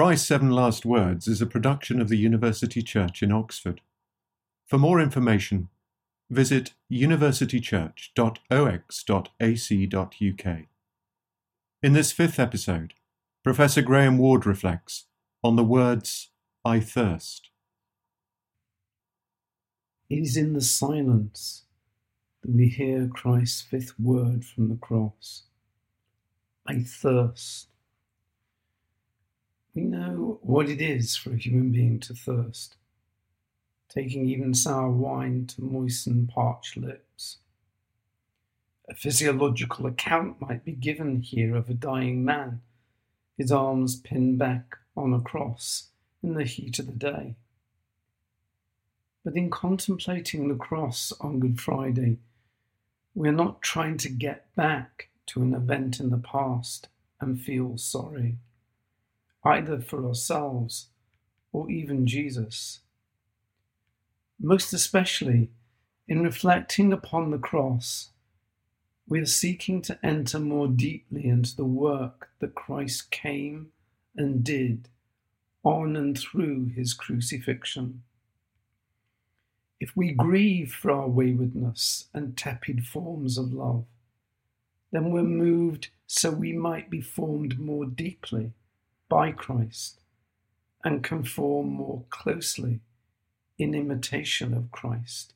Christ's Seven Last Words is a production of the University Church in Oxford. For more information, visit universitychurch.ox.ac.uk. In this fifth episode, Professor Graham Ward reflects on the words, I thirst. It is in the silence that we hear Christ's fifth word from the cross I thirst. We know what it is for a human being to thirst taking even sour wine to moisten parched lips. A physiological account might be given here of a dying man, his arms pinned back on a cross in the heat of the day. But in contemplating the cross on Good Friday, we are not trying to get back to an event in the past and feel sorry, either for ourselves or even Jesus most especially in reflecting upon the cross, we are seeking to enter more deeply into the work that Christ came and did on and through his crucifixion. If we grieve for our waywardness and tepid forms of love, then we're moved so we might be formed more deeply by Christ and conform more closely in imitation of Christ,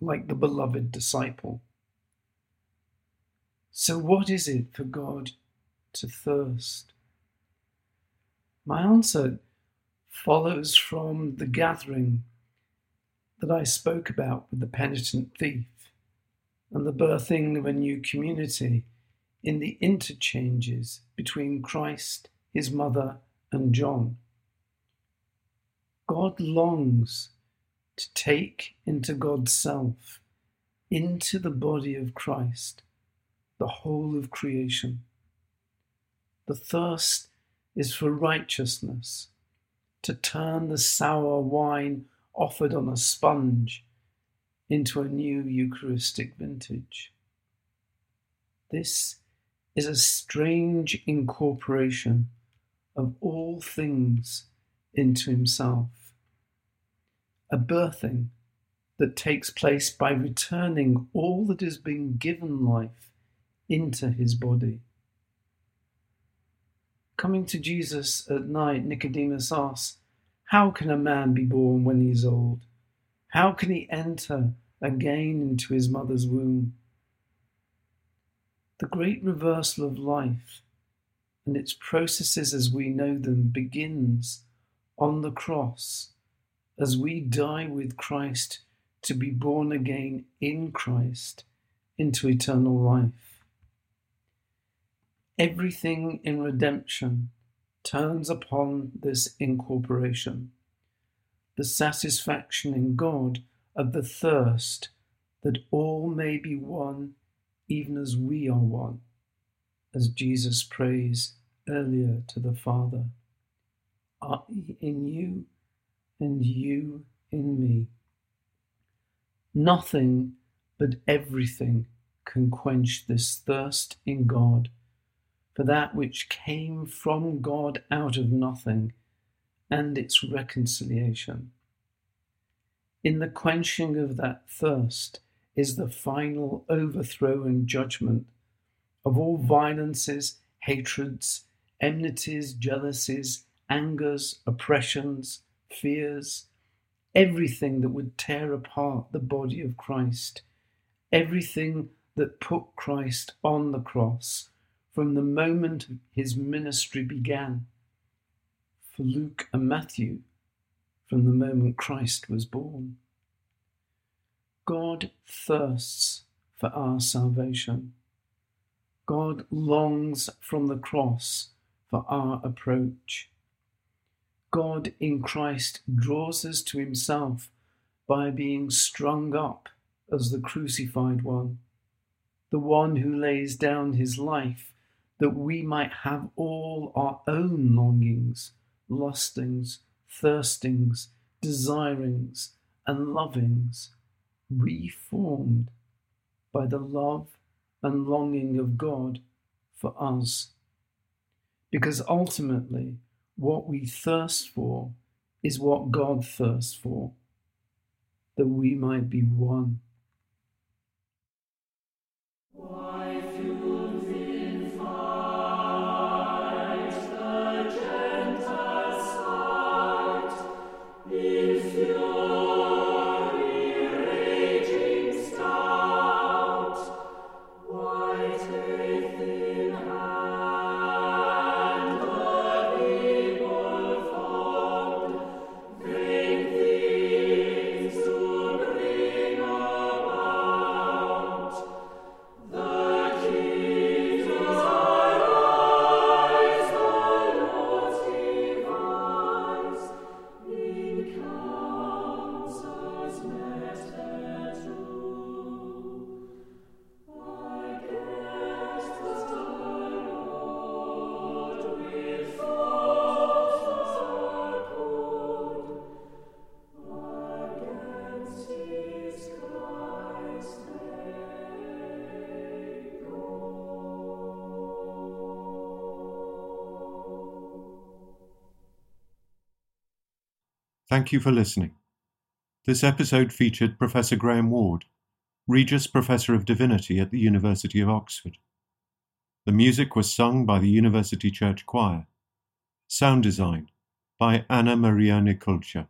like the beloved disciple. So, what is it for God to thirst? My answer follows from the gathering that I spoke about with the penitent thief and the birthing of a new community in the interchanges between Christ, his mother, and John. God longs to take into God's self, into the body of Christ, the whole of creation. The thirst is for righteousness, to turn the sour wine offered on a sponge into a new Eucharistic vintage. This is a strange incorporation of all things into himself. A birthing that takes place by returning all that has been given life into his body. Coming to Jesus at night, Nicodemus asks, How can a man be born when he is old? How can he enter again into his mother's womb? The great reversal of life and its processes as we know them begins on the cross as we die with Christ to be born again in Christ into eternal life. Everything in redemption turns upon this incorporation, the satisfaction in God of the thirst that all may be one, even as we are one, as Jesus prays earlier to the Father. I in you, and you in me. Nothing but everything can quench this thirst in God for that which came from God out of nothing and its reconciliation. In the quenching of that thirst is the final overthrow and judgment of all violences, hatreds, enmities, jealousies, angers, oppressions, fears, everything that would tear apart the body of Christ, everything that put Christ on the cross from the moment his ministry began. For Luke and Matthew, from the moment Christ was born. God thirsts for our salvation. God longs from the cross for our approach. God in Christ draws us to himself by being strung up as the crucified one, the one who lays down his life that we might have all our own longings, lustings, thirstings, desirings, and lovings reformed by the love and longing of God for us. Because ultimately, what we thirst for is what God thirsts for, that we might be one. Thank you for listening. This episode featured Professor Graham Ward, Regius Professor of Divinity at the University of Oxford. The music was sung by the University Church Choir. Sound design by Anna Maria Nikolcha.